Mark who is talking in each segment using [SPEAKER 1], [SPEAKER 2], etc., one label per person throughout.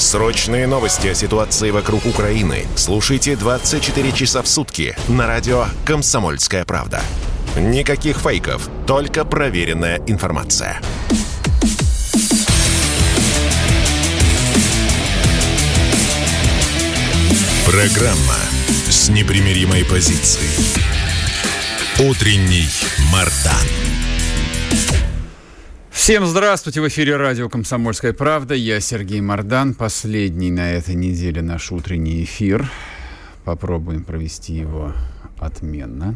[SPEAKER 1] Срочные новости о ситуации вокруг Украины слушайте 24 часа в сутки на радио «Комсомольская правда». Никаких фейков, только проверенная информация. Программа с непримиримой позицией. Утренний Мардан.
[SPEAKER 2] Всем здравствуйте! В эфире радио «Комсомольская правда». Я Сергей Мордан. Последний на этой неделе наш утренний эфир. Попробуем провести его отменно.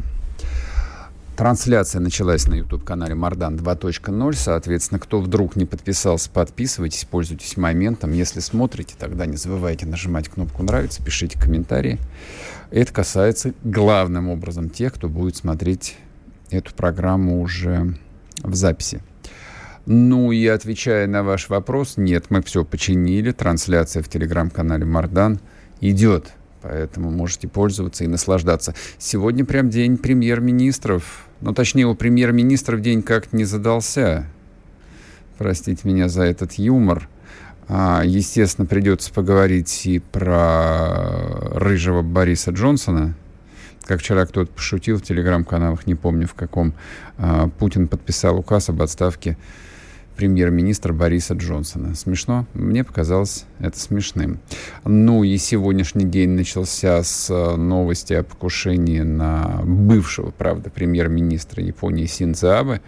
[SPEAKER 2] Трансляция началась на YouTube-канале Мардан 2.0. Соответственно, кто вдруг не подписался, подписывайтесь, пользуйтесь моментом. Если смотрите, тогда не забывайте нажимать кнопку «Нравится», пишите комментарии. Это касается главным образом тех, кто будет смотреть эту программу уже в записи. Ну и отвечая на ваш вопрос, нет, мы все починили. Трансляция в телеграм-канале Мардан идет. Поэтому можете пользоваться и наслаждаться. Сегодня прям день премьер-министров. Ну, точнее, у премьер-министров день как-то не задался. Простите меня за этот юмор. А, естественно, придется поговорить и про рыжего Бориса Джонсона. Как вчера кто-то пошутил в телеграм-каналах, не помню в каком, а, Путин подписал указ об отставке премьер-министра Бориса Джонсона. Смешно? Мне показалось это смешным. Ну и сегодняшний день начался с э, новости о покушении на бывшего, правда, премьер-министра Японии Синдзо Абе.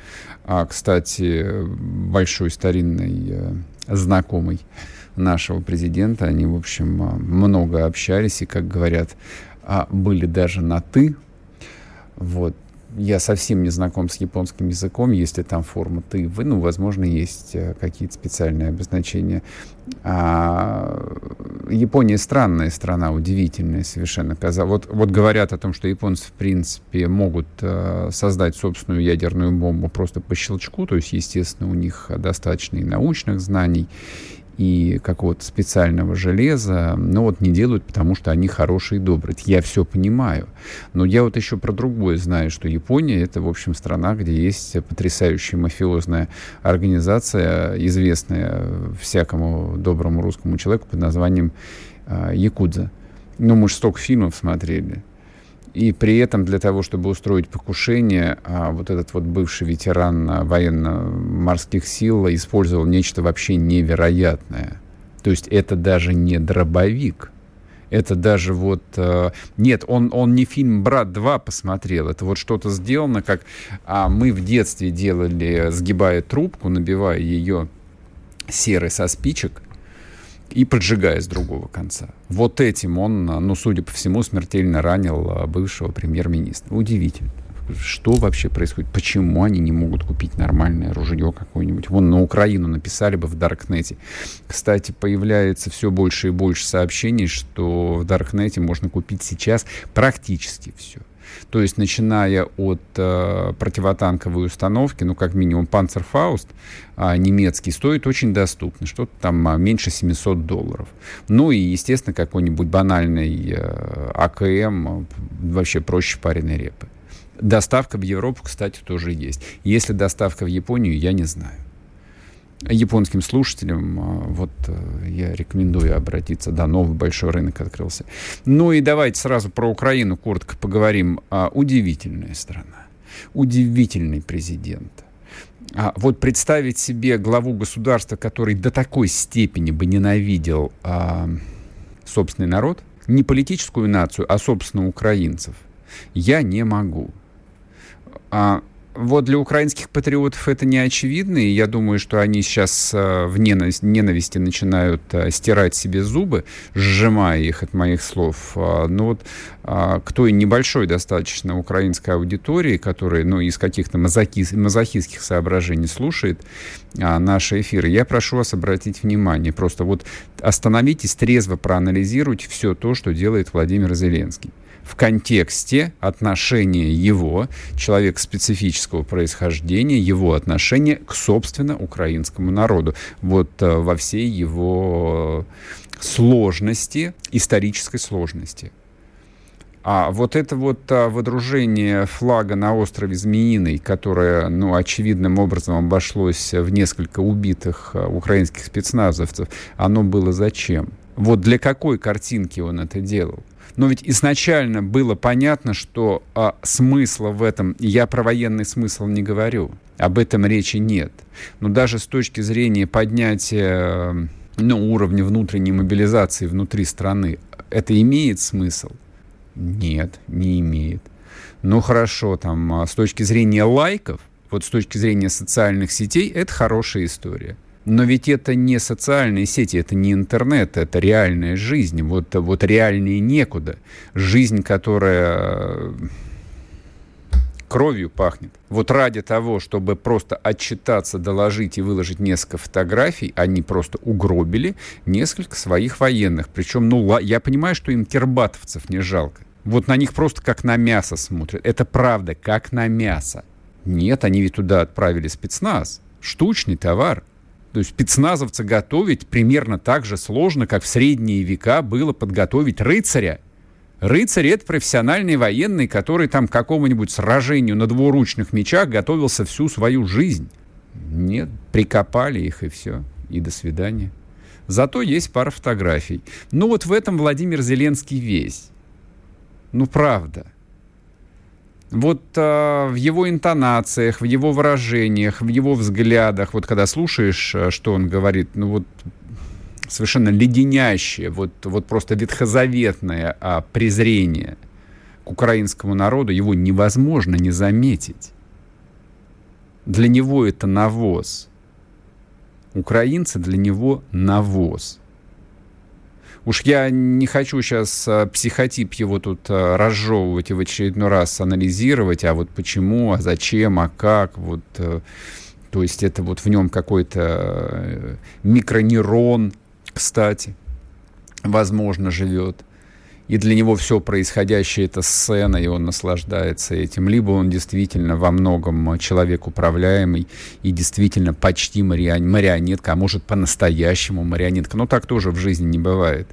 [SPEAKER 2] А, кстати, большой старинный э, знакомый нашего президента. Они, в общем, э, много общались и, как говорят, а, были даже на «ты». Вот я совсем не знаком с японским языком, если там форма ты, вы, ну, возможно, есть э, какие-то специальные обозначения. А, Япония странная страна, удивительная совершенно. Вот, вот говорят о том, что японцы, в принципе, могут а, создать собственную ядерную бомбу просто по щелчку, то есть, естественно, у них достаточно и научных знаний, и какого-то специального железа, но вот не делают, потому что они хорошие и добрые. Я все понимаю. Но я вот еще про другое знаю, что Япония — это, в общем, страна, где есть потрясающая мафиозная организация, известная всякому доброму русскому человеку под названием э, Якудза. Ну, мы же столько фильмов смотрели. И при этом для того, чтобы устроить покушение, а, вот этот вот бывший ветеран а, военно-морских сил использовал нечто вообще невероятное. То есть это даже не дробовик. Это даже вот... Э, нет, он, он не фильм «Брат 2» посмотрел. Это вот что-то сделано, как а мы в детстве делали, сгибая трубку, набивая ее серой со спичек, и поджигая с другого конца. Вот этим он, ну, судя по всему, смертельно ранил а, бывшего премьер-министра. Удивительно. Что вообще происходит? Почему они не могут купить нормальное ружье какое-нибудь? Вон на Украину написали бы в Даркнете. Кстати, появляется все больше и больше сообщений, что в Даркнете можно купить сейчас практически все. То есть, начиная от э, противотанковой установки, ну, как минимум, Panzerfaust э, немецкий стоит очень доступно, что-то там э, меньше 700 долларов. Ну и, естественно, какой-нибудь банальный э, АКМ э, вообще проще пареной репы. Доставка в Европу, кстати, тоже есть. Если доставка в Японию, я не знаю японским слушателям, а, вот э, я рекомендую обратиться. Да, новый большой рынок открылся. Ну и давайте сразу про Украину коротко поговорим. А, удивительная страна, удивительный президент. А вот представить себе главу государства, который до такой степени бы ненавидел а, собственный народ, не политическую нацию, а собственно украинцев, я не могу. А, вот для украинских патриотов это не очевидно, и я думаю, что они сейчас э, в ненависти начинают э, стирать себе зубы, сжимая их от моих слов. А, Но ну вот а, к той небольшой достаточно украинской аудитории, которая ну, из каких-то мазохи, мазохистских соображений слушает а, наши эфиры, я прошу вас обратить внимание. Просто вот остановитесь, трезво проанализируйте все то, что делает Владимир Зеленский в контексте отношения его, человека специфического происхождения, его отношения к, собственно, украинскому народу. Вот э, во всей его сложности, исторической сложности. А вот это вот а, водружение флага на острове Змеиный, которое, ну, очевидным образом обошлось в несколько убитых украинских спецназовцев, оно было зачем? Вот для какой картинки он это делал? Но ведь изначально было понятно, что а, смысла в этом, я про военный смысл не говорю, об этом речи нет. Но даже с точки зрения поднятия ну, уровня внутренней мобилизации внутри страны, это имеет смысл? Нет, не имеет. Ну хорошо, там а, с точки зрения лайков, вот с точки зрения социальных сетей, это хорошая история. Но ведь это не социальные сети, это не интернет, это реальная жизнь. Вот, вот реальнее некуда. Жизнь, которая кровью пахнет. Вот ради того, чтобы просто отчитаться, доложить и выложить несколько фотографий, они просто угробили несколько своих военных. Причем, ну, я понимаю, что им тербатовцев не жалко. Вот на них просто как на мясо смотрят. Это правда, как на мясо. Нет, они ведь туда отправили спецназ. Штучный товар. То есть спецназовца готовить примерно так же сложно, как в средние века было подготовить рыцаря. Рыцарь — это профессиональный военный, который там к какому-нибудь сражению на двуручных мечах готовился всю свою жизнь. Нет, прикопали их и все. И до свидания. Зато есть пара фотографий. Ну вот в этом Владимир Зеленский весь. Ну правда. Вот э, в его интонациях, в его выражениях, в его взглядах, вот когда слушаешь, э, что он говорит, ну вот совершенно леденящее, вот, вот просто ветхозаветное а, презрение к украинскому народу, его невозможно не заметить. Для него это навоз. Украинцы для него навоз. Уж я не хочу сейчас а, психотип его тут а, разжевывать и в очередной раз анализировать, а вот почему, а зачем, а как, вот, э, то есть это вот в нем какой-то э, микронейрон, кстати, возможно, живет и для него все происходящее это сцена, и он наслаждается этим. Либо он действительно во многом человек управляемый и действительно почти марионетка, а может по-настоящему марионетка. Но так тоже в жизни не бывает.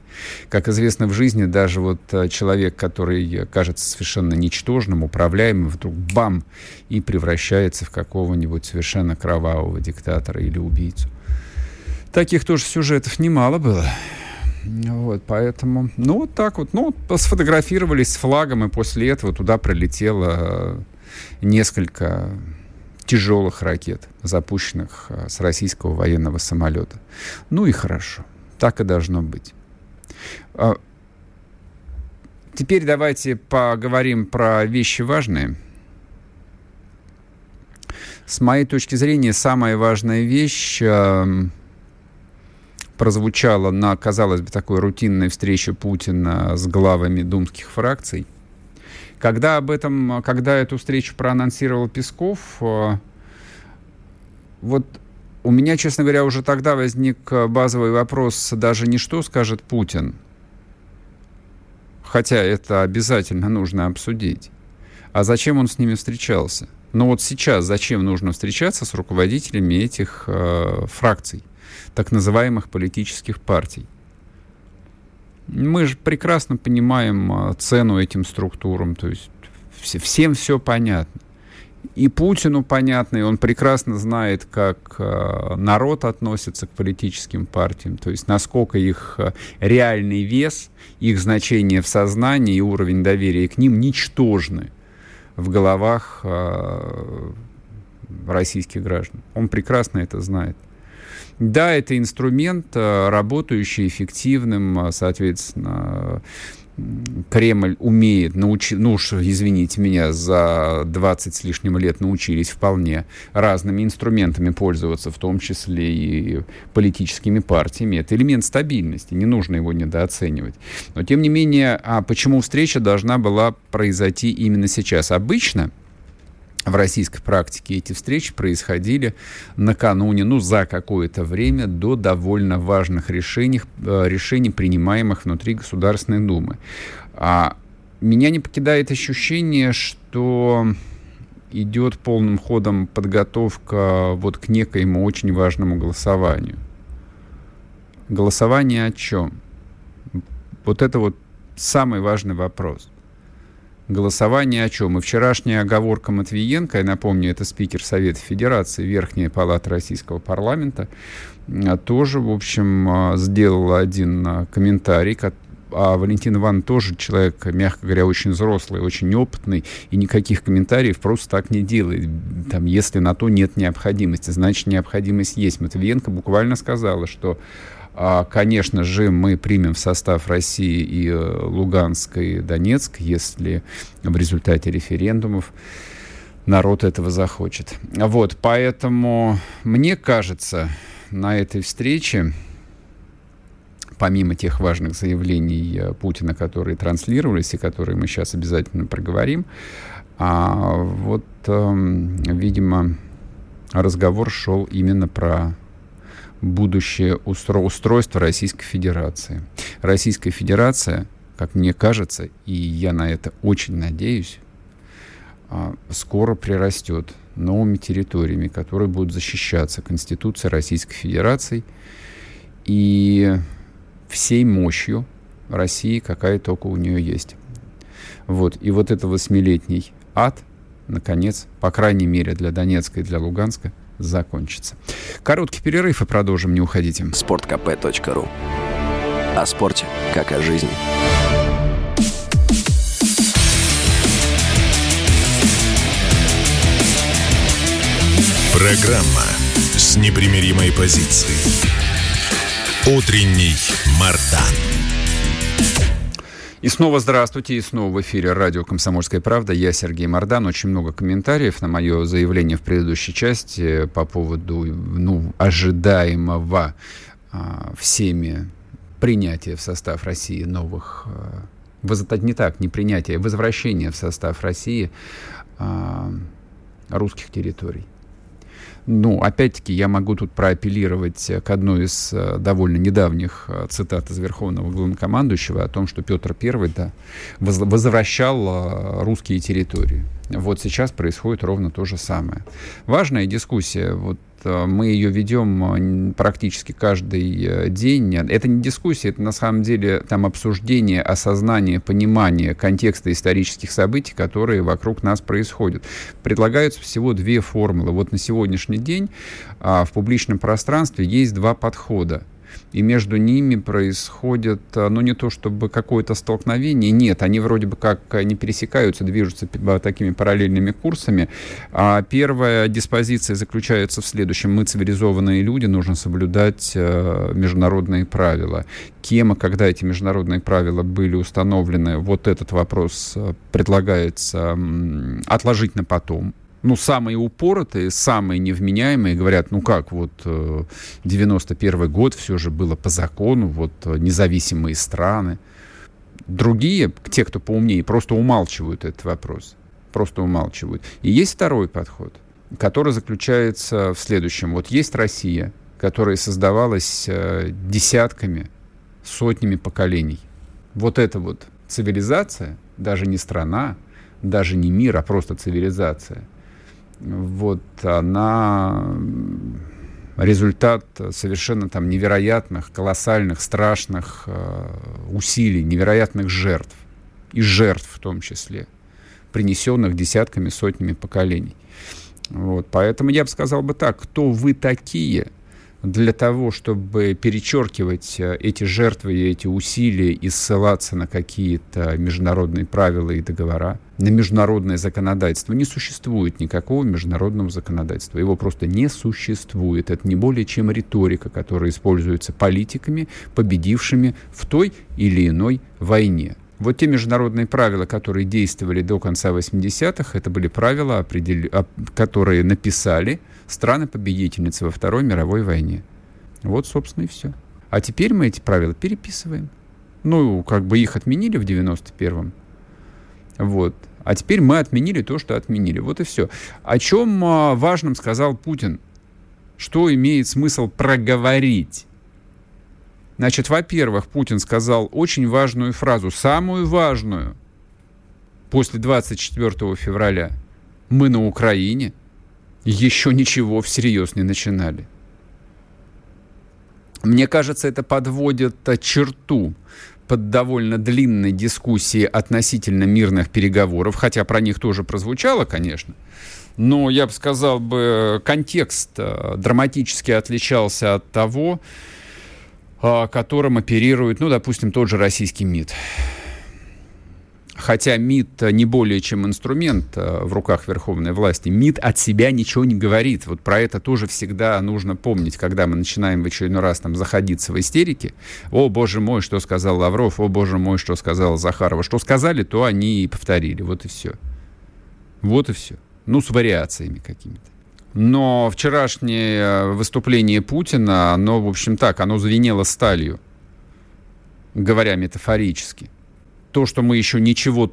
[SPEAKER 2] Как известно, в жизни даже вот э, человек, который кажется совершенно ничтожным, управляемым, вдруг бам, и превращается в какого-нибудь совершенно кровавого диктатора или убийцу. Таких тоже сюжетов немало было. Вот, поэтому, ну, вот так вот. Ну, сфотографировались с флагом, и после этого туда пролетело э, несколько тяжелых ракет, запущенных э, с российского военного самолета. Ну и хорошо. Так и должно быть. А, теперь давайте поговорим про вещи важные. С моей точки зрения, самая важная вещь эм, прозвучало на, казалось бы, такой рутинной встрече Путина с главами думских фракций. Когда об этом, когда эту встречу проанонсировал Песков, э, вот у меня, честно говоря, уже тогда возник базовый вопрос даже не что скажет Путин, хотя это обязательно нужно обсудить, а зачем он с ними встречался. Но вот сейчас зачем нужно встречаться с руководителями этих э, фракций? Так называемых политических партий. Мы же прекрасно понимаем а, цену этим структурам, то есть всем все понятно. И Путину понятно, и он прекрасно знает, как а, народ относится к политическим партиям, то есть насколько их а, реальный вес, их значение в сознании и уровень доверия к ним ничтожны в головах российских граждан. Он прекрасно это знает. Да, это инструмент, э, работающий эффективным, э, соответственно, Кремль умеет научить, ну уж, извините меня, за 20 с лишним лет научились вполне разными инструментами пользоваться, в том числе и политическими партиями. Это элемент стабильности, не нужно его недооценивать. Но, тем не менее, а почему встреча должна была произойти именно сейчас? Обычно в российской практике эти встречи происходили накануне, ну, за какое-то время до довольно важных решений, э, решений принимаемых внутри Государственной Думы. А меня не покидает ощущение, что идет полным ходом подготовка вот к некоему очень важному голосованию. Голосование о чем? Вот это вот самый важный вопрос. Голосование о чем? И вчерашняя оговорка Матвиенко, я напомню, это спикер Совета Федерации, Верхняя Палата Российского парламента, а, тоже, в общем, а, сделала один а, комментарий, а Валентин Иван тоже человек, мягко говоря, очень взрослый, очень опытный, и никаких комментариев просто так не делает. Там, если на то нет необходимости, значит, необходимость есть. Матвиенко буквально сказала, что конечно же, мы примем в состав России и э, Луганск, и Донецк, если в результате референдумов народ этого захочет. Вот, поэтому мне кажется, на этой встрече, помимо тех важных заявлений э, Путина, которые транслировались и которые мы сейчас обязательно проговорим, а вот, эм, видимо, разговор шел именно про будущее устро устройство Российской Федерации. Российская Федерация, как мне кажется, и я на это очень надеюсь, а, скоро прирастет новыми территориями, которые будут защищаться Конституцией Российской Федерации и всей мощью России, какая только у нее есть. Вот. И вот это восьмилетний ад, наконец, по крайней мере для Донецка и для Луганска, закончится. Короткий перерыв и продолжим, не уходите.
[SPEAKER 3] sportkp.ru О спорте, как о жизни.
[SPEAKER 1] Программа с непримиримой позицией. Утренний Мардан.
[SPEAKER 2] И снова здравствуйте, и снова в эфире радио «Комсомольская правда». Я Сергей Мордан. Очень много комментариев на мое заявление в предыдущей части по поводу ну, ожидаемого а, всеми принятия в состав России новых... А, не так, не принятия, а возвращения в состав России а, русских территорий. Ну, опять-таки, я могу тут проапеллировать к одной из э, довольно недавних э, цитат из Верховного Главнокомандующего о том, что Петр I да, возвращал э, русские территории. Вот сейчас происходит ровно то же самое. Важная дискуссия. Вот Э, мы ее ведем э, практически каждый э, день. Это не дискуссия, это на самом деле там обсуждение, осознание, понимание контекста исторических событий, которые вокруг нас происходят. Предлагаются всего две формулы. Вот на сегодняшний день а, в публичном пространстве есть два подхода и между ними происходит, э, ну, не то чтобы какое-то столкновение, нет, они вроде бы как э, не пересекаются, движутся такими параллельными курсами. А первая диспозиция заключается в следующем. Мы цивилизованные люди, нужно соблюдать э, международные правила. Кем и когда эти международные правила были установлены, вот этот вопрос предлагается отложить на потом ну, самые упоротые, самые невменяемые говорят, ну как, вот 91 э, год все же было по закону, вот э, независимые страны. Другие, те, кто поумнее, просто умалчивают этот вопрос. Просто умалчивают. И есть второй подход, который заключается в следующем. Вот есть Россия, которая создавалась э, десятками, сотнями поколений. Вот эта вот цивилизация, даже не страна, даже не мир, а просто цивилизация – вот она результат совершенно там невероятных, колоссальных, страшных э, усилий, невероятных жертв, и жертв в том числе, принесенных десятками, сотнями поколений. Вот, поэтому я бы сказал бы так, кто вы такие – для того, чтобы перечеркивать э, эти жертвы и эти усилия и ссылаться на какие-то международные правила и договора, на международное законодательство. Не существует никакого международного законодательства. Его просто не существует. Это не более чем риторика, которая используется политиками, победившими в той или иной войне. Вот те международные правила, которые действовали до конца 80-х, это были правила, которые написали страны-победительницы во Второй мировой войне. Вот, собственно, и все. А теперь мы эти правила переписываем. Ну, как бы их отменили в 91-м. Вот. А теперь мы отменили то, что отменили. Вот и все. О чем а, важном сказал Путин? Что имеет смысл проговорить? Значит, во-первых, Путин сказал очень важную фразу, самую важную после 24 февраля. Мы на Украине еще ничего всерьез не начинали. Мне кажется, это подводит черту под довольно длинной дискуссией относительно мирных переговоров, хотя про них тоже прозвучало, конечно, но я бы сказал бы, контекст э, драматически отличался от того, э, которым оперирует, ну, допустим, тот же российский МИД. Хотя МИД не более чем инструмент э, в руках верховной власти, МИД от себя ничего не говорит. Вот про это тоже всегда нужно помнить, когда мы начинаем в очередной раз там заходиться в истерике. О, боже мой, что сказал Лавров, о, боже мой, что сказала Захарова. Что сказали, то они и повторили. Вот и все. Вот и все. Ну, с вариациями какими-то. Но вчерашнее выступление Путина, оно, в общем, так, оно звенело сталью, говоря метафорически то, что мы еще ничего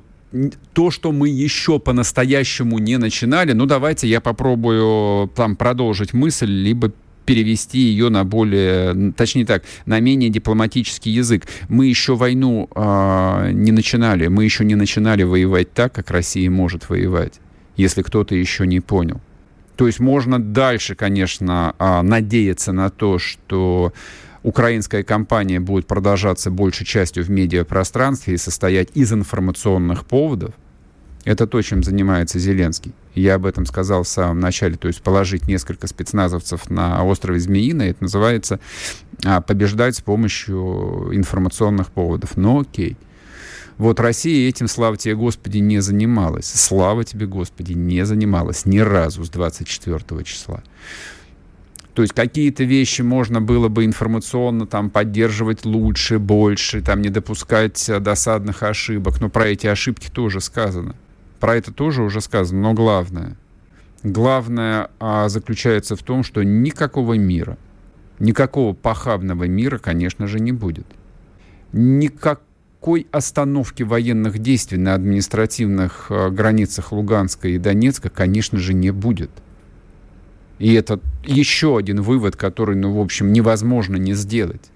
[SPEAKER 2] то, что мы еще по-настоящему не начинали, ну давайте я попробую там продолжить мысль, либо перевести ее на более, точнее так, на менее дипломатический язык. Мы еще войну э, не начинали, мы еще не начинали воевать так, как Россия может воевать, если кто-то еще не понял. То есть можно дальше, конечно, э, надеяться на то, что украинская кампания будет продолжаться большей частью в медиапространстве и состоять из информационных поводов, это то, чем занимается Зеленский. Я об этом сказал в самом начале. То есть положить несколько спецназовцев на острове Змеиный, это называется а, побеждать с помощью информационных поводов. Но окей. Вот Россия этим, слава тебе, Господи, не занималась. Слава тебе, Господи, не занималась ни разу с 24 числа. То есть какие-то вещи можно было бы информационно там поддерживать лучше, больше, там не допускать э, досадных ошибок. Но про эти ошибки тоже сказано. Про это тоже уже сказано. Но главное, главное а, заключается в том, что никакого мира, никакого похабного мира, конечно же, не будет. Никакой остановки военных действий на административных а, границах Луганска и Донецка, конечно же, не будет. И это еще один вывод, который, ну, в общем, невозможно не сделать.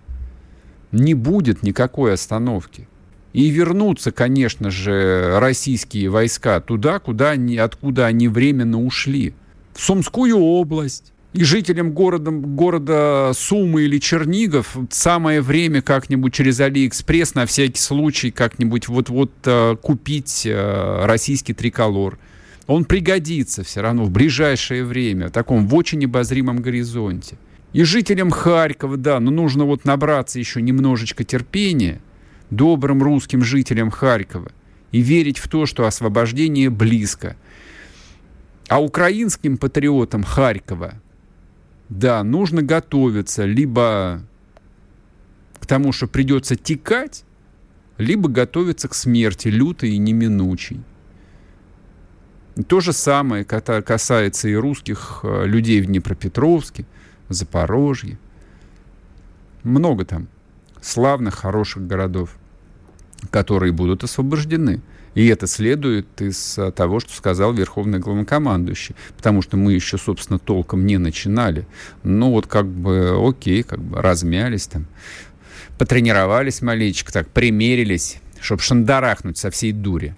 [SPEAKER 2] Не будет никакой остановки. И вернутся, конечно же, российские войска туда, куда они, откуда они временно ушли. В Сумскую область. И жителям города, города Сумы или Чернигов самое время как-нибудь через Алиэкспресс на всякий случай как-нибудь вот-вот э, купить э, российский триколор – он пригодится все равно в ближайшее время, в таком в очень обозримом горизонте. И жителям Харькова, да, но нужно вот набраться еще немножечко терпения, добрым русским жителям Харькова, и верить в то, что освобождение близко. А украинским патриотам Харькова, да, нужно готовиться либо к тому, что придется текать, либо готовиться к смерти лютой и неминучей. То же самое касается и русских э, людей в Днепропетровске, Запорожье. Много там славных, хороших городов, которые будут освобождены. И это следует из э, того, что сказал Верховный Главнокомандующий. Потому что мы еще, собственно, толком не начинали. Ну вот как бы окей, как бы размялись там, потренировались маленечко, так, примерились, чтобы шандарахнуть со всей дури.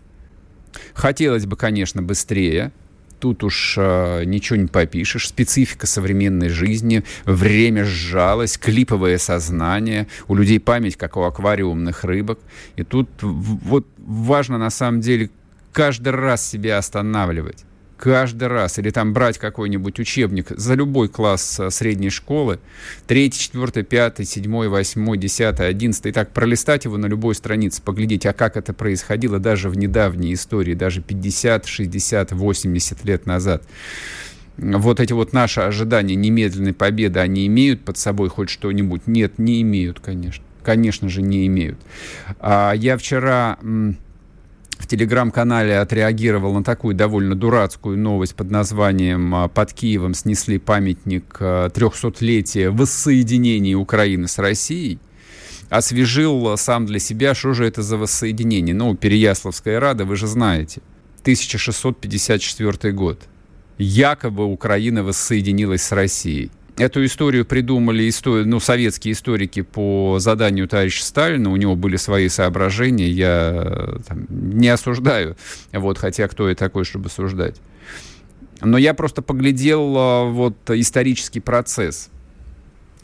[SPEAKER 2] Хотелось бы, конечно, быстрее. Тут уж э, ничего не попишешь. Специфика современной жизни, время сжалось, клиповое сознание. У людей память, как у аквариумных рыбок. И тут вот важно на самом деле каждый раз себя останавливать каждый раз, или там брать какой-нибудь учебник за любой класс э, средней школы, третий, четвертый, пятый, седьмой, восьмой, десятый, одиннадцатый, и так пролистать его на любой странице, поглядеть, а как это происходило даже в недавней истории, даже 50, 60, 80 лет назад. Вот эти вот наши ожидания немедленной победы, они имеют под собой хоть что-нибудь? Нет, не имеют, конечно. Конечно же, не имеют. А я вчера в телеграм-канале отреагировал на такую довольно дурацкую новость под названием а, «Под Киевом снесли памятник 300-летия воссоединения Украины с Россией». Освежил сам для себя, что же это за воссоединение. Ну, Переяславская Рада, вы же знаете. 1654 год. Якобы Украина воссоединилась с Россией. Эту историю придумали истори... ну, советские историки по заданию товарища Сталина. У него были свои соображения. Я там, не осуждаю. Вот, хотя кто я такой, чтобы осуждать. Но я просто поглядел а, вот исторический процесс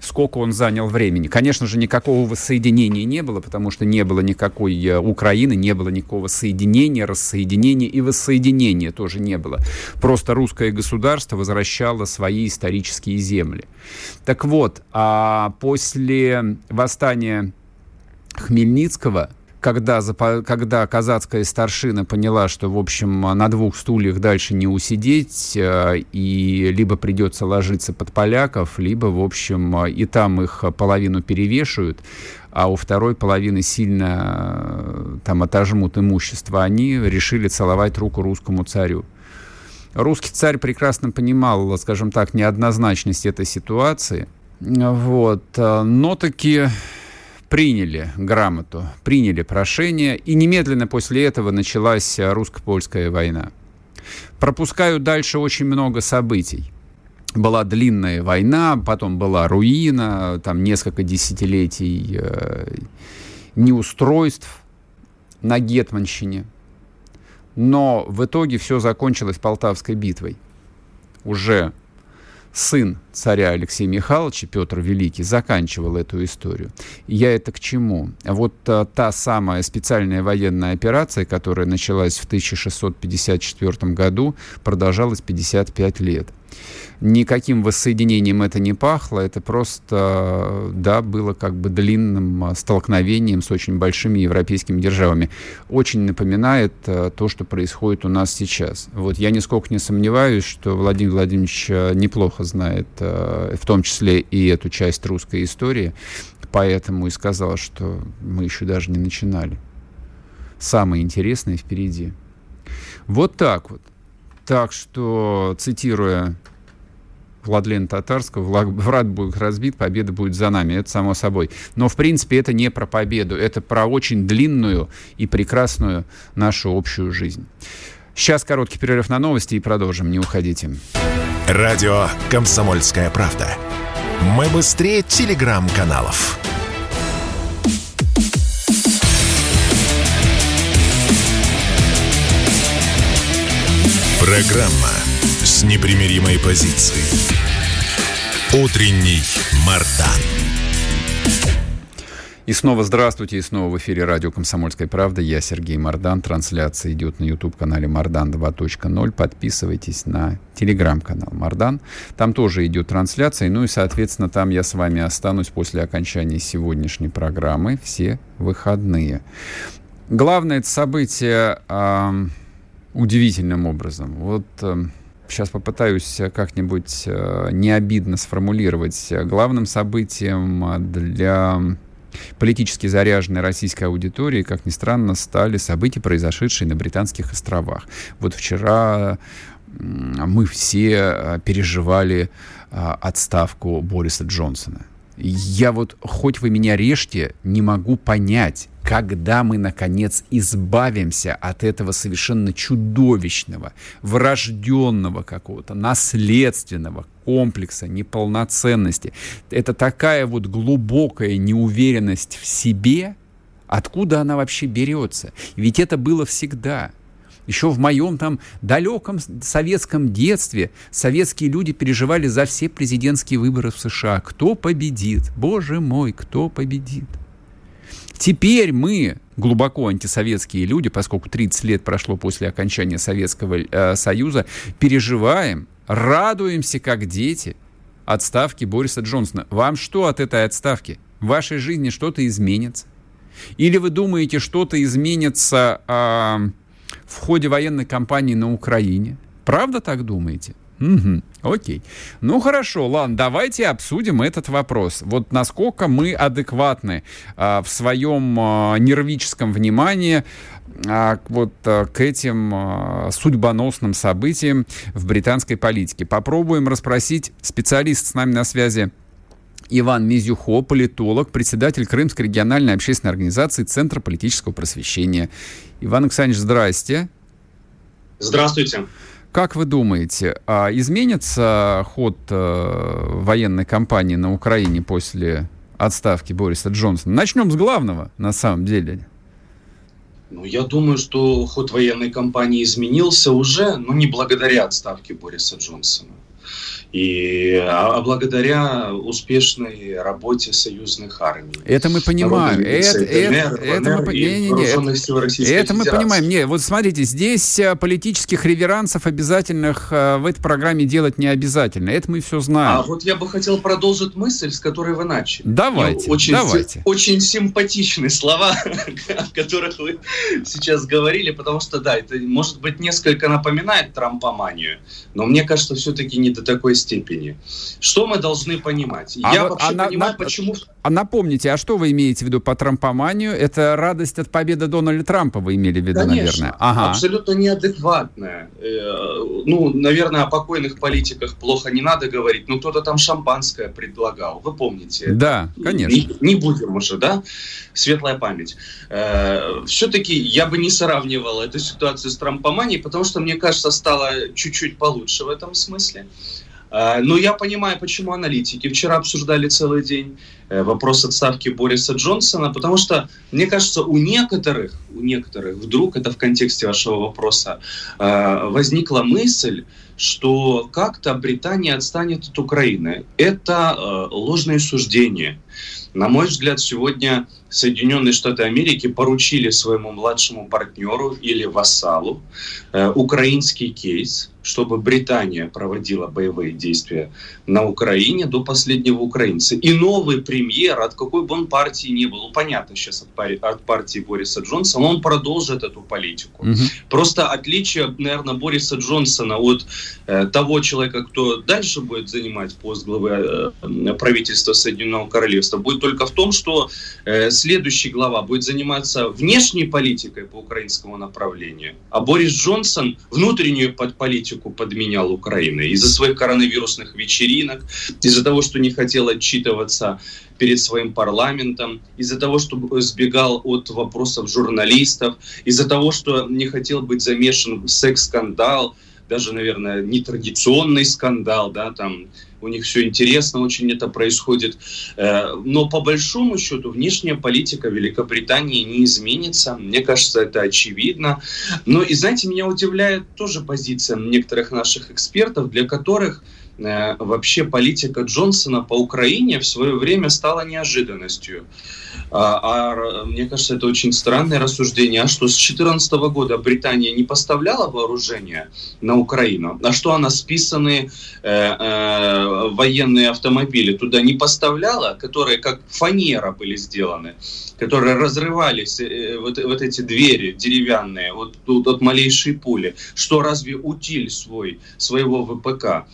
[SPEAKER 2] сколько он занял времени. Конечно же, никакого воссоединения не было, потому что не было никакой э, Украины, не было никакого соединения, рассоединения и воссоединения тоже не было. Просто русское государство возвращало свои исторические земли. Так вот, а после восстания Хмельницкого когда, когда казацкая старшина поняла, что, в общем, на двух стульях дальше не усидеть, э, и либо придется ложиться под поляков, либо, в общем, и там их половину перевешивают, а у второй половины сильно э, там отожмут имущество, они решили целовать руку русскому царю. Русский царь прекрасно понимал, скажем так, неоднозначность этой ситуации, вот, э, но таки приняли грамоту, приняли прошение, и немедленно после этого началась русско-польская война. Пропускаю дальше очень много событий. Была длинная война, потом была руина, там несколько десятилетий э, неустройств на Гетманщине. Но в итоге все закончилось Полтавской битвой. Уже сын царя Алексея Михайловича, Петр Великий, заканчивал эту историю. Я это к чему? Вот а, та самая специальная военная операция, которая началась в 1654 году, продолжалась 55 лет никаким воссоединением это не пахло, это просто, да, было как бы длинным а, столкновением с очень большими европейскими державами. Очень напоминает а, то, что происходит у нас сейчас. Вот я нисколько не сомневаюсь, что Владимир Владимирович а, неплохо знает, в том числе и эту часть русской истории, поэтому и сказал, что мы еще даже не начинали. Самое интересное впереди. Вот так вот. Так что, цитируя Владлена Татарского, враг будет разбит, победа будет за нами. Это само собой. Но, в принципе, это не про победу. Это про очень длинную и прекрасную нашу общую жизнь. Сейчас короткий перерыв на новости и продолжим. Не уходите.
[SPEAKER 1] Радио «Комсомольская правда». Мы быстрее телеграм-каналов. Программа с непримиримой позицией. Утренний Мардан.
[SPEAKER 2] И снова здравствуйте, и снова в эфире радио «Комсомольская правда». Я Сергей Мардан. Трансляция идет на YouTube-канале «Мардан 2.0». Подписывайтесь на телеграм-канал «Мардан». Там тоже идет трансляция. Ну и, соответственно, там я с вами останусь после окончания сегодняшней программы все выходные. Главное это событие э, удивительным образом. Вот... Э, сейчас попытаюсь как-нибудь э, не обидно сформулировать. Главным событием для политически заряженной российской аудитории, как ни странно, стали события, произошедшие на Британских островах. Вот вчера мы все э, переживали э, отставку Бориса Джонсона. Я вот, хоть вы меня режьте, не могу понять, когда мы, наконец, избавимся от этого совершенно чудовищного, врожденного какого-то, наследственного комплекса неполноценности. Это такая вот глубокая неуверенность в себе, откуда она вообще берется. Ведь это было всегда – еще в моем там далеком советском детстве советские люди переживали за все президентские выборы в США. Кто победит? Боже мой, кто победит? Теперь мы, глубоко антисоветские люди, поскольку 30 лет прошло после окончания Советского э, Союза, переживаем, радуемся как дети отставки Бориса Джонсона. Вам что от этой отставки? В вашей жизни что-то изменится? Или вы думаете, что-то изменится... Э, в ходе военной кампании на Украине. Правда так думаете? Угу. Окей. Ну хорошо, ладно, давайте обсудим этот вопрос. Вот насколько мы адекватны а, в своем а, нервическом внимании а, вот а, к этим а, судьбоносным событиям в британской политике. Попробуем расспросить специалист с нами на связи Иван Мизюхо, политолог, председатель Крымской региональной общественной организации Центра политического просвещения. Иван Александрович, здрасте.
[SPEAKER 4] Здравствуйте.
[SPEAKER 2] Как вы думаете, а изменится ход э, военной кампании на Украине после отставки Бориса Джонсона? Начнем с главного, на самом деле.
[SPEAKER 4] Ну, я думаю, что ход военной кампании изменился уже, но не благодаря отставке Бориса Джонсона. И а, а благодаря успешной работе союзных армий.
[SPEAKER 2] Это мы понимаем. Это, это, это, мы, не, не, не, это, это мы понимаем. Не, вот смотрите, здесь э, политических реверансов обязательных э, в этой программе делать не обязательно. Это мы все знаем.
[SPEAKER 4] А вот я бы хотел продолжить мысль, с которой вы начали.
[SPEAKER 2] Давайте,
[SPEAKER 4] ну, очень,
[SPEAKER 2] давайте.
[SPEAKER 4] Очень симпатичные слова, о которых вы сейчас говорили, потому что, да, это, может быть, несколько напоминает трампоманию, но мне кажется, все-таки не до такой степени. Что мы должны понимать?
[SPEAKER 2] А
[SPEAKER 4] Я
[SPEAKER 2] вот,
[SPEAKER 4] вообще
[SPEAKER 2] а
[SPEAKER 4] понимаю,
[SPEAKER 2] на,
[SPEAKER 4] почему...
[SPEAKER 2] А напомните, а что вы имеете в виду по трампоманию? Это радость от победы Дональда Трампа вы имели в виду,
[SPEAKER 4] Конечно,
[SPEAKER 2] наверное? Ага.
[SPEAKER 4] абсолютно неадекватная. Э, ну, наверное, о покойных политиках плохо не надо говорить, но кто-то там шампанское предлагал, вы помните?
[SPEAKER 2] Да, конечно.
[SPEAKER 4] Не, не будем уже, да? Светлая память. Э, все-таки я бы не сравнивал эту ситуацию с трампоманией, потому что, мне кажется, стало чуть-чуть получше в этом смысле. А, но я понимаю, почему аналитики вчера обсуждали целый день э, вопрос отставки Бориса Джонсона, потому что, мне кажется, у некоторых, у некоторых вдруг, это в контексте вашего вопроса, э, возникла мысль, что как-то Британия отстанет от Украины. Это э, ложное суждение. На мой взгляд, сегодня Соединенные Штаты Америки поручили своему младшему партнеру или вассалу э, украинский кейс, чтобы Британия проводила боевые действия на Украине до последнего украинца. И новый премьер, от какой бы он партии ни был, ну, понятно сейчас от, пари, от партии Бориса Джонсона, он продолжит эту политику. Угу. Просто отличие, наверное, Бориса Джонсона от э, того человека, кто дальше будет занимать пост главы э, правительства Соединенного Королевства, будет только в том, что э, следующий глава будет заниматься внешней политикой по украинскому направлению, а Борис Джонсон внутреннюю политику подменял Украины из-за своих коронавирусных вечеринок, из-за того, что не хотел отчитываться перед своим парламентом, из-за того, что сбегал от вопросов журналистов, из-за того, что не хотел быть замешан в секс-скандал, даже, наверное, нетрадиционный скандал, да, там у них все интересно, очень это происходит. Э, но по большому счету внешняя политика Великобритании не изменится. Мне кажется, это очевидно. Но и знаете, меня удивляет тоже позиция некоторых наших экспертов, для которых вообще политика Джонсона по Украине в свое время стала неожиданностью. А, а мне кажется, это очень странное рассуждение. А что, с 2014 года Британия не поставляла вооружение на Украину? А что она списанные э, э, военные автомобили туда не поставляла, которые как фанера были сделаны, которые разрывались, э, вот, вот эти двери деревянные, вот тут от малейшей пули? Что разве утиль свой, своего ВПК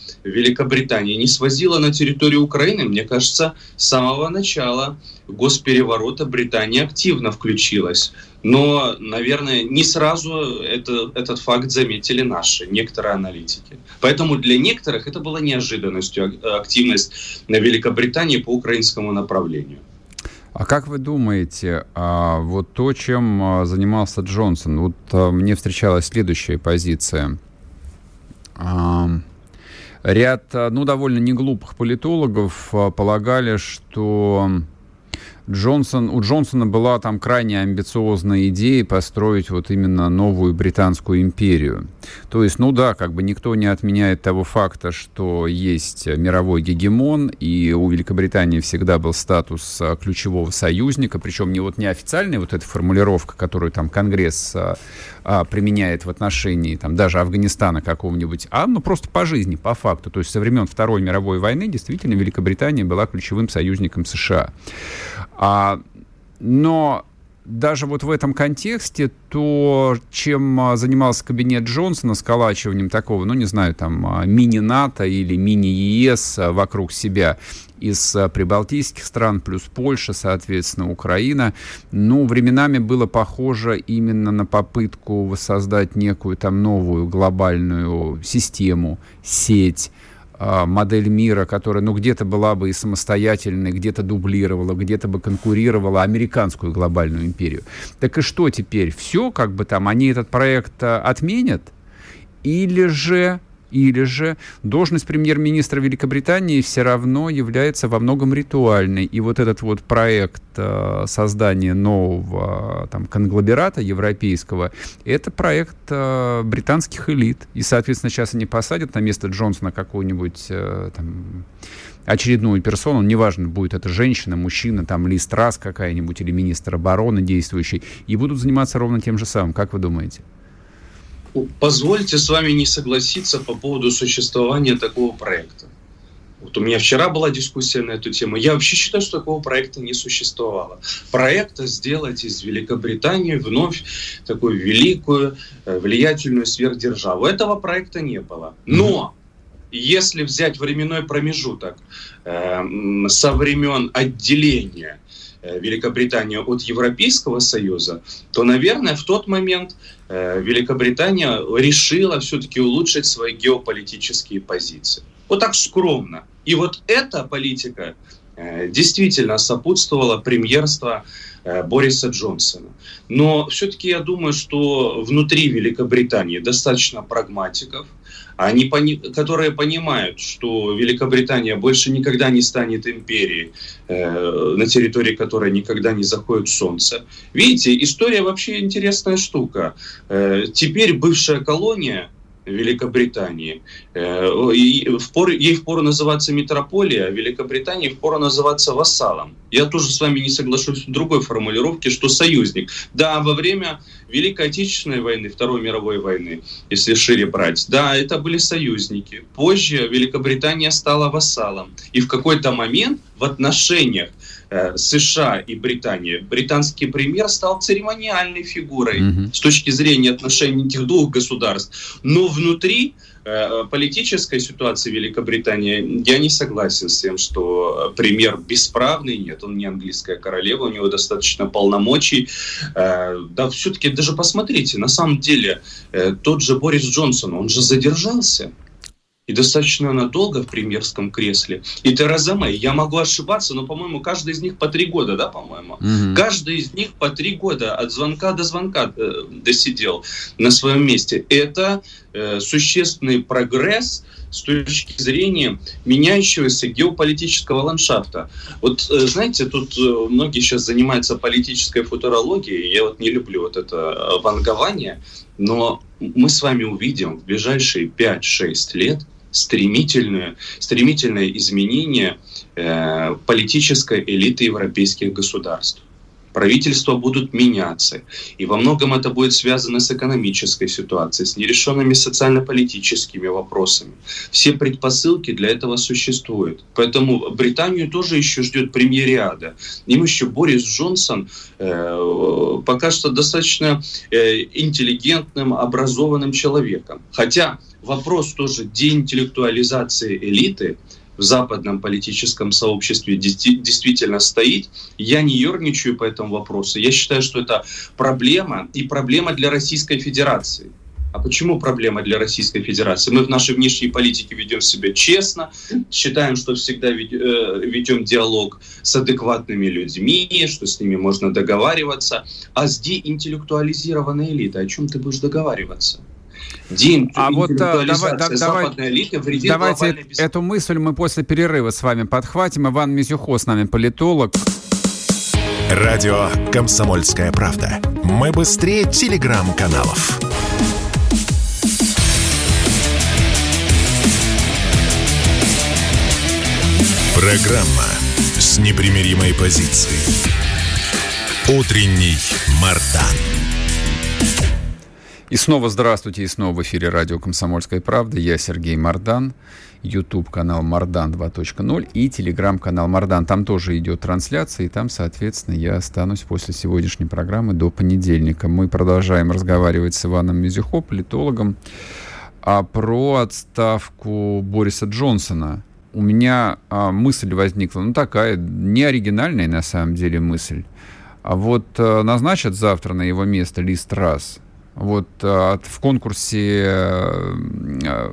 [SPEAKER 4] Великобритания не свозила на территорию Украины? Мне кажется, с самого начала госпереворота Британия активно включилась. Но, наверное, не сразу это, этот факт заметили наши, некоторые аналитики. Поэтому для некоторых это была неожиданностью активность на Великобритании по украинскому направлению.
[SPEAKER 2] А как вы думаете, а, вот то, чем а, занимался Джонсон, вот а, мне встречалась следующая позиция. Ряд, ну, довольно неглупых политологов полагали, что Джонсон, у Джонсона была там крайне амбициозная идея построить вот именно новую британскую империю. То есть, ну да, как бы никто не отменяет того факта, что есть мировой гегемон, и у Великобритании всегда был статус а, ключевого союзника, причем не вот не официальная вот эта формулировка, которую там Конгресс а, а, применяет в отношении там даже Афганистана какого-нибудь, а ну просто по жизни, по факту. То есть со времен Второй мировой войны действительно Великобритания была ключевым союзником США. А, но даже вот в этом контексте то, чем а, занимался кабинет Джонсона, сколачиванием такого, ну, не знаю, там, а, мини-НАТО или мини-ЕС вокруг себя из прибалтийских стран, плюс Польша, соответственно, Украина, ну, временами было похоже именно на попытку воссоздать некую там новую глобальную систему, сеть, а, модель мира, которая, ну, где-то была бы и самостоятельной, где-то дублировала, где-то бы конкурировала американскую глобальную империю. Так и что теперь? Все, как бы там, они этот проект а, отменят? Или же или же должность премьер-министра Великобритании все равно является во многом ритуальной. И вот этот вот проект э, создания нового там, конгломерата европейского, это проект э, британских элит. И, соответственно, сейчас они посадят на место Джонсона какую-нибудь э, там, очередную персону, неважно, будет это женщина, мужчина, там, Ли Страс какая-нибудь или министр обороны действующий, и будут заниматься ровно тем же самым. Как вы думаете?
[SPEAKER 4] Позвольте с вами не согласиться по поводу существования такого проекта. Вот у меня вчера была дискуссия на эту тему. Я вообще считаю, что такого проекта не существовало. Проекта сделать из Великобритании вновь такую великую, э, влиятельную сверхдержаву. Этого проекта не было. Но если взять временной промежуток э, со времен отделения Э, Великобритания от Европейского Союза, то, наверное, в тот момент э, Великобритания решила все-таки улучшить свои геополитические позиции. Вот так скромно. И вот эта политика э, действительно сопутствовала премьерство Бориса Джонсона. Но все-таки я думаю, что внутри Великобритании достаточно прагматиков – они, которые понимают, что Великобритания больше никогда не станет империей, э, на территории которой никогда не заходит солнце. Видите, история вообще интересная штука. Э, теперь бывшая колония Великобритании. Э, ей впору называться метрополия, а Великобритании впору называться вассалом. Я тоже с вами не соглашусь в другой формулировке, что союзник. Да, во время Великой Отечественной войны, Второй мировой войны, если шире брать, да, это были союзники. Позже Великобритания стала вассалом. И в какой-то момент в отношениях США и Британии, британский премьер стал церемониальной фигурой mm-hmm. с точки зрения отношений этих двух государств. Но внутри э, политической ситуации Великобритании я не согласен с тем, что премьер бесправный. Нет, он не английская королева, у него достаточно полномочий. Э, да, все-таки даже посмотрите, на самом деле тот же Борис Джонсон, он же задержался и достаточно надолго в премьерском кресле. И Тереза Мэй, я могу ошибаться, но, по-моему, каждый из них по три года, да, по-моему? Угу. Каждый из них по три года от звонка до звонка э, досидел на своем месте. Это э, существенный прогресс с точки зрения меняющегося геополитического ландшафта. Вот, э, знаете, тут э, многие сейчас занимаются политической футурологией, я вот не люблю вот это вангование, но мы с вами увидим в ближайшие 5-6 лет стремительное, стремительное изменение э, политической элиты европейских государств. Правительства будут меняться. И во многом это будет связано с экономической ситуацией, с нерешенными социально-политическими вопросами. Все предпосылки для этого существуют. Поэтому Британию тоже еще ждет премьериада. Им еще Борис Джонсон э, пока что достаточно э, интеллигентным, образованным человеком. Хотя вопрос тоже деинтеллектуализации элиты в западном политическом сообществе действительно стоит. Я не ерничаю по этому вопросу. Я считаю, что это проблема и проблема для Российской Федерации. А почему проблема для Российской Федерации? Мы в нашей внешней политике ведем себя честно, считаем, что всегда э, ведем диалог с адекватными людьми, что с ними можно договариваться. А с деинтеллектуализированной элитой о чем ты будешь договариваться?
[SPEAKER 2] День а вот а, давай, да, давай, давайте эту мысль мы после перерыва с вами подхватим. Иван Мизюхо с нами политолог.
[SPEAKER 1] Радио «Комсомольская правда». Мы быстрее телеграм-каналов. Программа с непримиримой позицией. Утренний Мардан.
[SPEAKER 2] И снова здравствуйте, и снова в эфире радио «Комсомольская правда». Я Сергей Мордан, YouTube-канал Мордан 2.0 и телеграм-канал Мордан. Там тоже идет трансляция, и там, соответственно, я останусь после сегодняшней программы до понедельника. Мы продолжаем разговаривать с Иваном Мизюхо, политологом, а про отставку Бориса Джонсона. У меня а, мысль возникла, ну такая, не оригинальная на самом деле мысль. А вот а, назначат завтра на его место Лист Раз – вот а, в конкурсе э,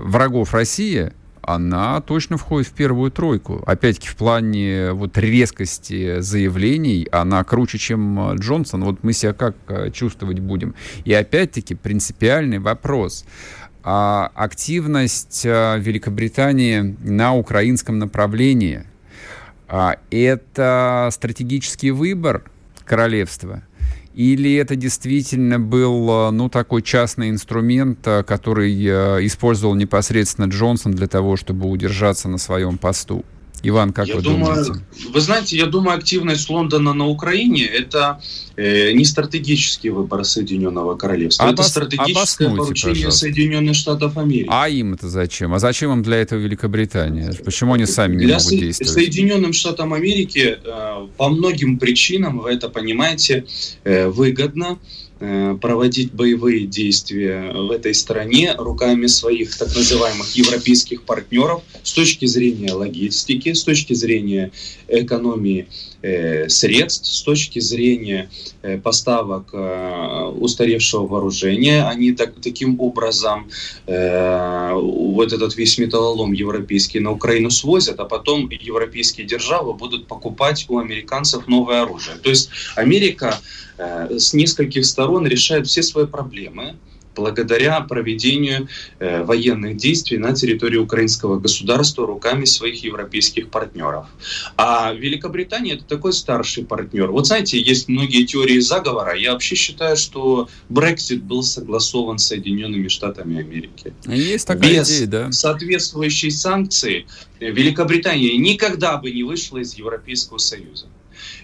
[SPEAKER 2] врагов России она точно входит в первую тройку. Опять-таки, в плане вот резкости заявлений она круче, чем Джонсон. Вот мы себя как э, чувствовать будем? И опять-таки, принципиальный вопрос. А активность э, Великобритании на украинском направлении а это стратегический выбор королевства – или это действительно был, э, ну, такой частный инструмент, э, который э, использовал непосредственно Джонсон для того, чтобы удержаться на своем посту? Иван, как
[SPEAKER 4] я
[SPEAKER 2] вы
[SPEAKER 4] думаю,
[SPEAKER 2] думаете?
[SPEAKER 4] Вы знаете, я думаю, активность Лондона на Украине это э, не стратегический выбор Соединенного Королевства,
[SPEAKER 2] Обос...
[SPEAKER 4] это стратегическое поручение пожалуйста. Соединенных Штатов Америки.
[SPEAKER 2] А им это зачем? А зачем им для этого Великобритания? Почему они сами не для могут со- действовать?
[SPEAKER 4] Соединенным Штатам Америки э, по многим причинам, вы это понимаете, э, выгодно Э, проводить боевые действия в этой стране руками своих так называемых европейских партнеров с точки зрения логистики, с точки зрения экономии э, средств, с точки зрения э, поставок э, устаревшего вооружения. Они так, таким образом э, вот этот весь металлолом европейский на Украину свозят, а потом европейские державы будут покупать у американцев новое оружие. То есть Америка Э, с нескольких сторон решает все свои проблемы благодаря проведению э, военных действий на территории украинского государства руками своих европейских партнеров. А Великобритания это такой старший партнер. Вот знаете, есть многие теории заговора. Я вообще считаю, что Брексит был согласован с Соединенными Штатами Америки.
[SPEAKER 2] Есть такая
[SPEAKER 4] Без
[SPEAKER 2] идея, да.
[SPEAKER 4] соответствующей санкции Великобритания никогда бы не вышла из Европейского Союза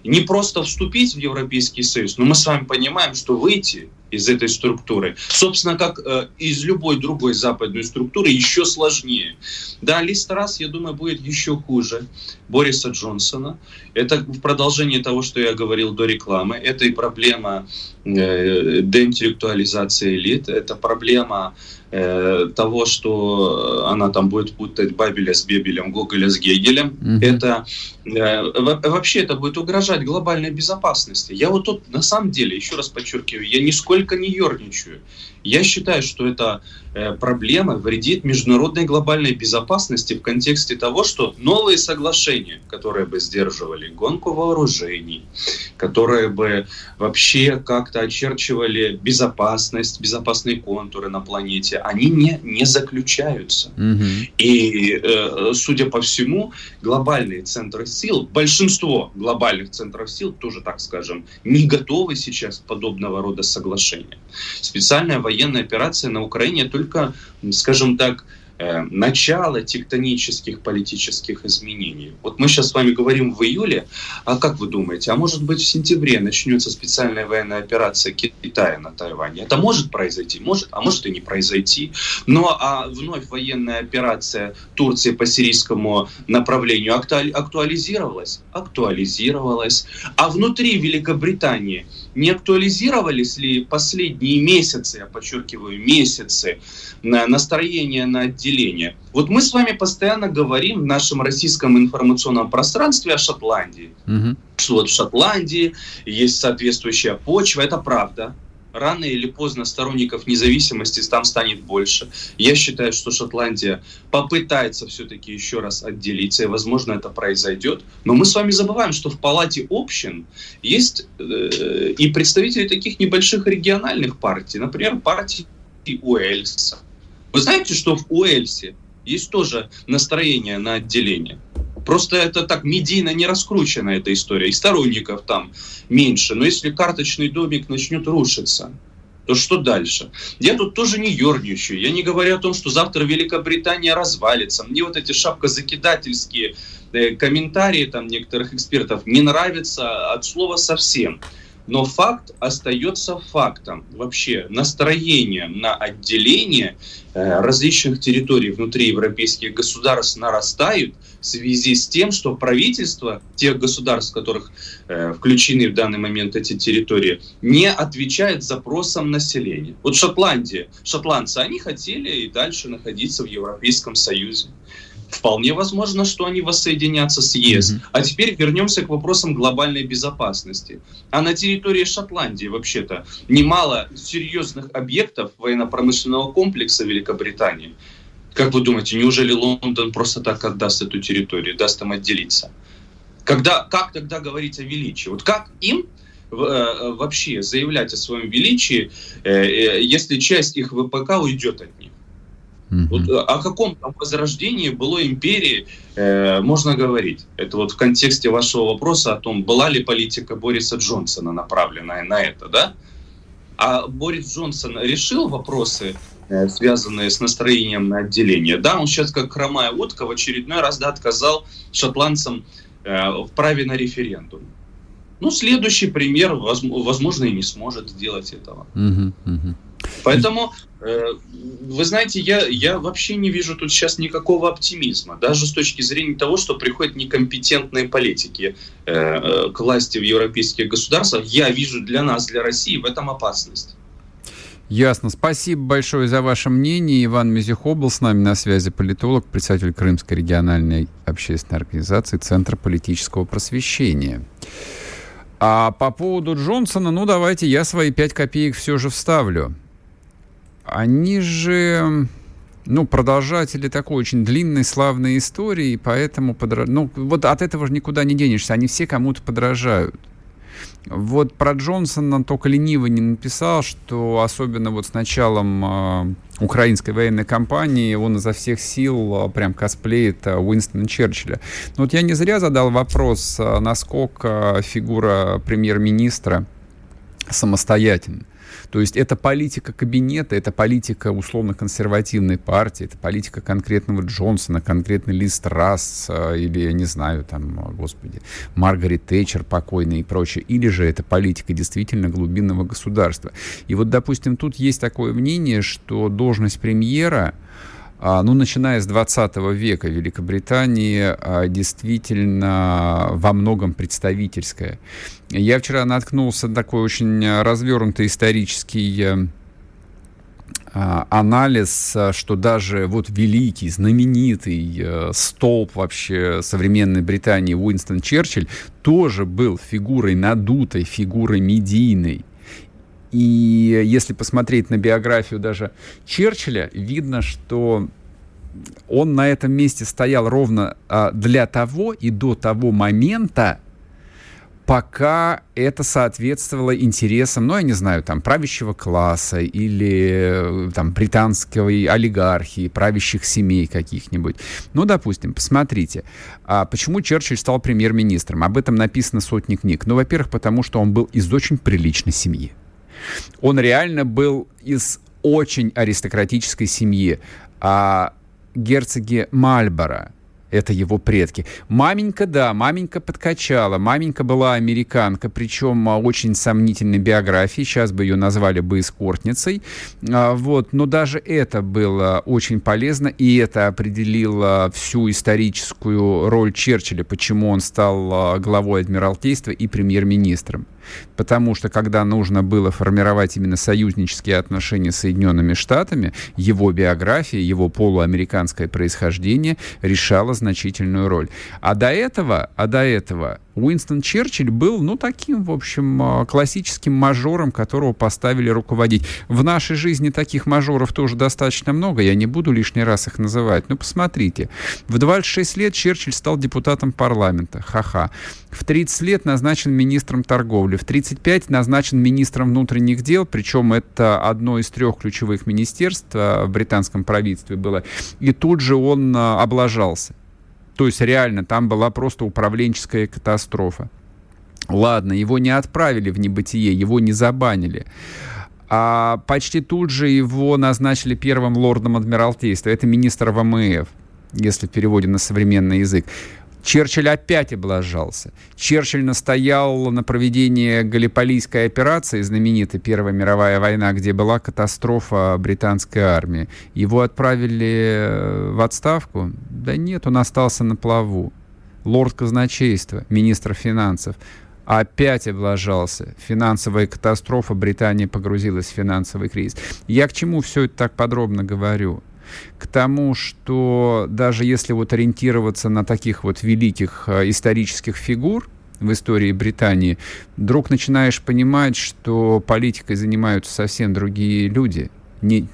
[SPEAKER 4] не просто вступить в Европейский Союз, но мы с вами понимаем, что выйти из этой структуры, собственно, как э, из любой другой западной структуры, еще сложнее. Да, Лист раз, я думаю, будет еще хуже Бориса Джонсона. Это в продолжении того, что я говорил до рекламы. Это и проблема э, деинтеллектуализации элит, это проблема Э, того, что она там будет путать Бабеля с Бебелем, Гоголя с Гегелем, mm-hmm. это э, вообще это будет угрожать глобальной безопасности. Я вот тут на самом деле, еще раз подчеркиваю, я нисколько не ерничаю. Я считаю, что эта э, проблема вредит международной глобальной безопасности в контексте того, что новые соглашения, которые бы сдерживали гонку вооружений, которые бы вообще как-то очерчивали безопасность, безопасные контуры на планете, они не, не заключаются. Угу. И, э, судя по всему, глобальные центры сил, большинство глобальных центров сил, тоже так скажем, не готовы сейчас к подобного рода соглашениям. Специальная военная операция на Украине только, скажем так, Э, начало тектонических политических изменений. Вот мы сейчас с вами говорим в июле, а как вы думаете, а может быть в сентябре начнется специальная военная операция Китая на Тайване? Это может произойти, может, а может и не произойти. Но а вновь военная операция Турции по сирийскому направлению актуализировалась? Актуализировалась. А внутри Великобритании не актуализировались ли последние месяцы, я подчеркиваю, месяцы, настроение на отделение? Вот мы с вами постоянно говорим в нашем российском информационном пространстве о Шотландии. Угу. Что вот в Шотландии есть соответствующая почва, это правда рано или поздно сторонников независимости там станет больше. Я считаю, что Шотландия попытается все-таки еще раз отделиться, и, возможно, это произойдет. Но мы с вами забываем, что в Палате общин есть э, и представители таких небольших региональных партий, например, партии Уэльса. Вы знаете, что в Уэльсе есть тоже настроение на отделение? Просто это так медийно не раскручена эта история. И сторонников там меньше. Но если карточный домик начнет рушиться, то что дальше? Я тут тоже не ерничаю. Я не говорю о том, что завтра Великобритания развалится. Мне вот эти шапкозакидательские э, комментарии там некоторых экспертов не нравятся от слова совсем. Но факт остается фактом. Вообще настроение на отделение э, различных территорий внутри европейских государств нарастают в связи с тем, что правительство тех государств, в которых э, включены в данный момент эти территории, не отвечает запросам населения. Вот Шотландия, шотландцы, они хотели и дальше находиться в Европейском Союзе. Вполне возможно, что они воссоединятся с ЕС. Mm-hmm. А теперь вернемся к вопросам глобальной безопасности. А на территории Шотландии вообще-то немало серьезных объектов военно-промышленного комплекса Великобритании. Как вы думаете, неужели Лондон просто так отдаст эту территорию, даст им отделиться? Когда, как тогда говорить о величии? Вот как им э, вообще заявлять о своем величии, э, э, если часть их ВПК уйдет от них? Mm-hmm. Вот о каком там возрождении былой империи э, можно говорить? Это вот в контексте вашего вопроса о том, была ли политика Бориса Джонсона направленная на это, да? А Борис Джонсон решил вопросы, связанные с настроением на отделение. Да, он сейчас как хромая утка в очередной раз да, отказал шотландцам э, в праве на референдум. Ну, следующий пример, возможно, и не сможет сделать этого. Uh-huh, uh-huh. Поэтому, э, вы знаете, я, я вообще не вижу тут сейчас никакого оптимизма, даже с точки зрения того, что приходят некомпетентные политики э, к власти в европейских государствах. Я вижу для нас, для России в этом опасность.
[SPEAKER 2] Ясно. Спасибо большое за ваше мнение. Иван Мизюхов был с нами на связи, политолог, председатель Крымской региональной общественной организации Центра политического просвещения. А по поводу Джонсона, ну давайте я свои пять копеек все же вставлю они же ну, продолжатели такой очень длинной, славной истории, поэтому подра... ну, вот от этого же никуда не денешься, они все кому-то подражают. Вот про Джонсона только лениво не написал, что особенно вот с началом э, украинской военной кампании он изо всех сил э, прям косплеит э, Уинстона Черчилля. Но вот я не зря задал вопрос, э, насколько фигура премьер-министра самостоятельна. То есть это политика кабинета, это политика условно-консервативной партии, это политика конкретного Джонсона, конкретный Лиз Трасс э, или, я не знаю, там, господи, Маргарет Тэтчер покойная и прочее. Или же это политика действительно глубинного государства. И вот, допустим, тут есть такое мнение, что должность премьера а, ну, начиная с 20 века Великобритании а, действительно во многом представительская. Я вчера наткнулся на такой очень развернутый исторический э, а, анализ, что даже вот великий, знаменитый э, столб вообще современной Британии Уинстон Черчилль тоже был фигурой надутой, фигурой медийной. И если посмотреть на биографию даже Черчилля, видно, что он на этом месте стоял ровно а, для того и до того момента, пока это соответствовало интересам, ну, я не знаю, там, правящего класса или там британской олигархии, правящих семей каких-нибудь. Ну, допустим, посмотрите, а почему Черчилль стал премьер-министром? Об этом написано сотни книг. Ну, во-первых, потому что он был из очень приличной семьи. Он реально был из очень аристократической семьи. А герцоги Мальборо. Это его предки. Маменька, да, маменька подкачала. Маменька была американка, причем а, очень сомнительной биографии. Сейчас бы ее назвали бы эскортницей. А, вот. Но даже это было очень полезно, и это определило всю историческую роль Черчилля, почему он стал а, главой Адмиралтейства и премьер-министром потому что когда нужно было формировать именно союзнические отношения с Соединенными Штатами, его биография, его полуамериканское происхождение решало значительную роль. А до этого, а до этого Уинстон Черчилль был, ну, таким, в общем, а, классическим мажором, которого поставили руководить. В нашей жизни таких мажоров тоже достаточно много, я не буду лишний раз их называть. Ну, посмотрите, в 26 лет Черчилль стал депутатом парламента, ха-ха. В 30 лет назначен министром торговли, в 35 назначен министром внутренних дел, причем это одно из трех ключевых министерств а, в британском правительстве было, и тут же он а, облажался. То есть реально там была просто управленческая катастрофа. Ладно, его не отправили в небытие, его не забанили. А почти тут же его назначили первым лордом Адмиралтейства. Это министр ВМФ, если в переводе на современный язык. Черчилль опять облажался. Черчилль настоял на проведении Галиполийской операции, знаменитой Первая мировая война, где была катастрофа британской армии. Его отправили э, в отставку? Да нет, он остался на плаву. Лорд казначейства, министр финансов, опять облажался. Финансовая катастрофа, Британия погрузилась в финансовый кризис. Я к чему все это так подробно говорю? К тому, что даже если вот ориентироваться на таких вот великих э, исторических фигур, в истории Британии, вдруг начинаешь понимать, что политикой занимаются совсем другие люди. Не,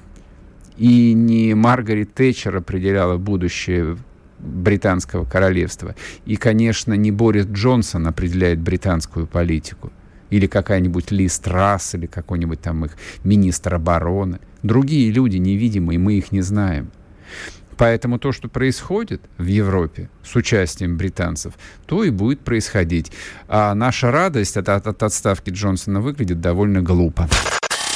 [SPEAKER 2] и не Маргарет Тэтчер определяла будущее британского королевства. И, конечно, не Борис Джонсон определяет британскую политику. Или какая-нибудь Ли Страсс, или какой-нибудь там их министр обороны. Другие люди невидимые, мы их не знаем. Поэтому то, что происходит в Европе с участием британцев, то и будет происходить. А наша радость от, от, от отставки Джонсона выглядит довольно глупо.